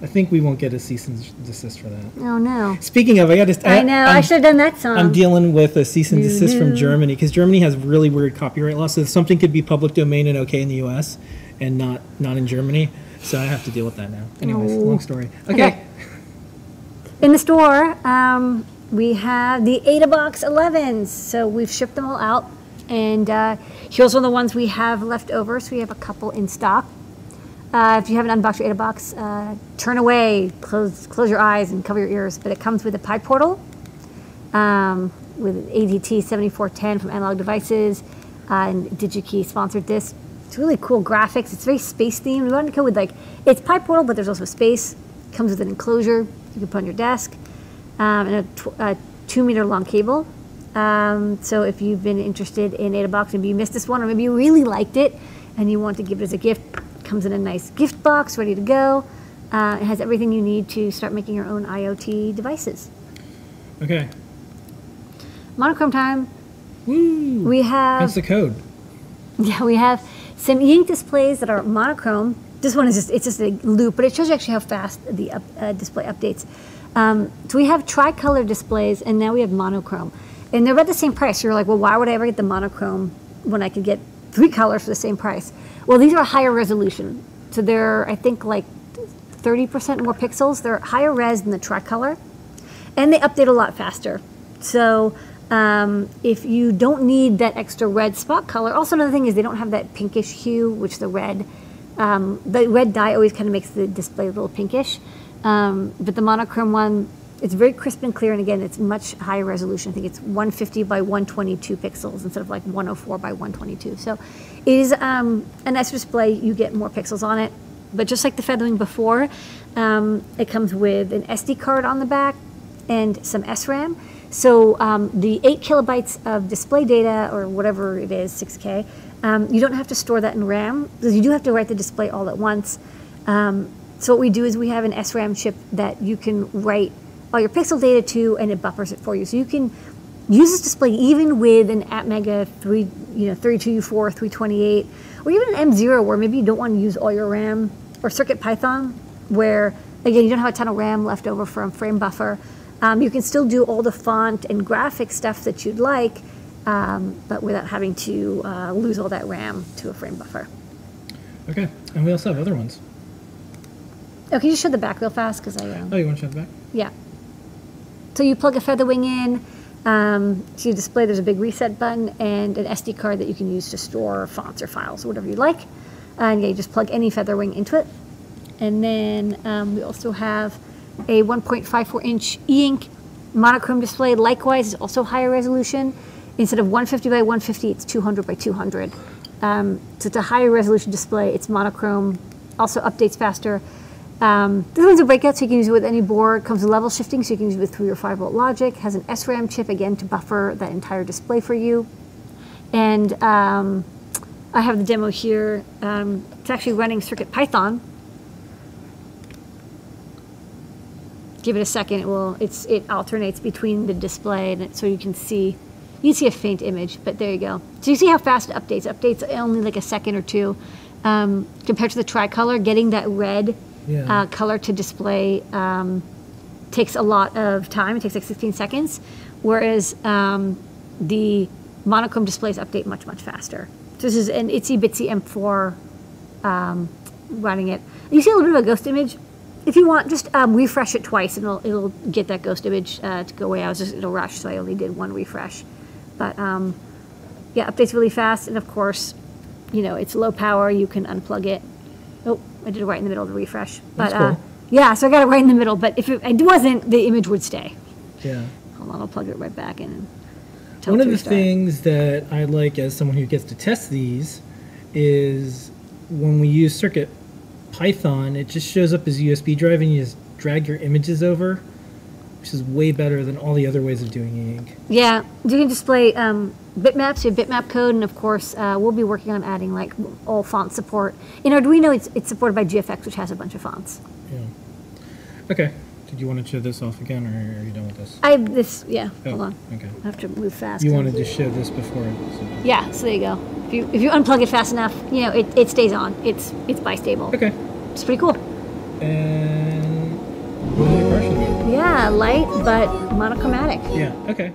I think we won't get a cease and desist for that. Oh no. Speaking of, I got to. I know. i should have done that song. I'm dealing with a cease and desist from Doo-doo. Germany because Germany has really weird copyright laws. So something could be public domain and okay in the U.S. and not not in Germany. So I have to deal with that now. Anyways, Oh. long story. Okay. Okay. In the store, um, we have the AdaBox 11s. So we've shipped them all out. And uh, here's one of the ones we have left over. So we have a couple in stock. Uh, if you haven't unboxed your AdaBox, uh, turn away, close, close your eyes, and cover your ears. But it comes with a PyPortal, um, with ADT 7410 from Analog Devices, uh, and DigiKey sponsored this. It's really cool graphics. It's very space themed. We wanted to go with like it's PyPortal, but there's also space. Comes with an enclosure you can put on your desk, um, and a, a two meter long cable. Um, so if you've been interested in AdaBox, maybe you missed this one, or maybe you really liked it and you want to give it as a gift, comes in a nice gift box ready to go. Uh, it has everything you need to start making your own IoT devices. Okay. Monochrome time. Woo. We have That's the code. Yeah, we have some e-ink displays that are monochrome. This one is just, it's just a loop, but it shows you actually how fast the up, uh, display updates. Um, so we have tricolor displays and now we have monochrome. And they're about the same price. You're like, well, why would I ever get the monochrome when I could get three colors for the same price? Well, these are higher resolution. So they're, I think, like 30% more pixels. They're higher res than the tricolor and they update a lot faster. So um, if you don't need that extra red spot color, also another thing is they don't have that pinkish hue, which the red, um, the red dye always kind of makes the display a little pinkish. Um, but the monochrome one, it's very crisp and clear, and again, it's much higher resolution. I think it's 150 by 122 pixels instead of like 104 by 122. So it is um, a nicer display. You get more pixels on it. But just like the Featherwing before, um, it comes with an SD card on the back and some SRAM. So um, the eight kilobytes of display data, or whatever it is, 6K, um, you don't have to store that in RAM because you do have to write the display all at once. Um, so what we do is we have an SRAM chip that you can write all your pixel data to, and it buffers it for you. So you can use this display even with an Atmega 3, you know, 32U4, 328, or even an M0 where maybe you don't want to use all your RAM, or CircuitPython where again you don't have a ton of RAM left over from frame buffer. Um, you can still do all the font and graphic stuff that you'd like, um, but without having to uh, lose all that RAM to a frame buffer. Okay. And we also have other ones. Oh, can you just show the back real fast? Because I, um, Oh, you want to show the back? yeah. So you plug a Featherwing in um, to your display. There's a big reset button and an SD card that you can use to store fonts or files or whatever you like. And yeah, you just plug any Featherwing into it. And then um, we also have a 1.54 inch e-ink monochrome display. Likewise, it's also higher resolution. Instead of 150 by 150, it's 200 by 200. Um, so it's a higher resolution display. It's monochrome, also updates faster. Um, this one's a breakout, so you can use it with any board. Comes with level shifting, so you can use it with 3 or 5 volt logic. Has an SRAM chip, again, to buffer that entire display for you. And um, I have the demo here. Um, it's actually running CircuitPython. Give it a second. It will. It's it alternates between the display and it, so you can see. You can see a faint image, but there you go. So you see how fast it updates. Updates only like a second or two. Um, compared to the tricolor, getting that red Yeah. uh, color to display um, takes a lot of time. It takes like 16 seconds, whereas um, the monochrome displays update much much faster. So this is an ItsyBitsy M4 um, running it. You see a little bit of a ghost image. If you want, just um, refresh it twice, and it'll, it'll get that ghost image uh, to go away. I was just it'll rush, so I only did one refresh. But um, yeah, updates really fast, and of course, you know it's low power. You can unplug it. Oh, I did it right in the middle of the refresh. But That's uh, cool. yeah, so I got it right in the middle. But if it, it wasn't, the image would stay. Yeah. Hold on, I'll plug it right back in. And tell One of the restart. things that I like as someone who gets to test these is when we use Circuit Python, it just shows up as a USB drive and you just drag your images over, which is way better than all the other ways of doing e-ink. Yeah, you can display um, bitmaps, you have bitmap code, and of course, uh, we'll be working on adding like all font support. In Arduino, it's, it's supported by GFX, which has a bunch of fonts. Yeah. Okay. Did you want to show this off again, or are you done with this? I this yeah. Oh, Hold on. Okay. I have to move fast. You wanted to show this before. So. Yeah. So there you go. If you if you unplug it fast enough, you know it, it stays on. It's it's bistable. Okay. It's pretty cool. And what other car should? Yeah, light but monochromatic. Yeah. Okay.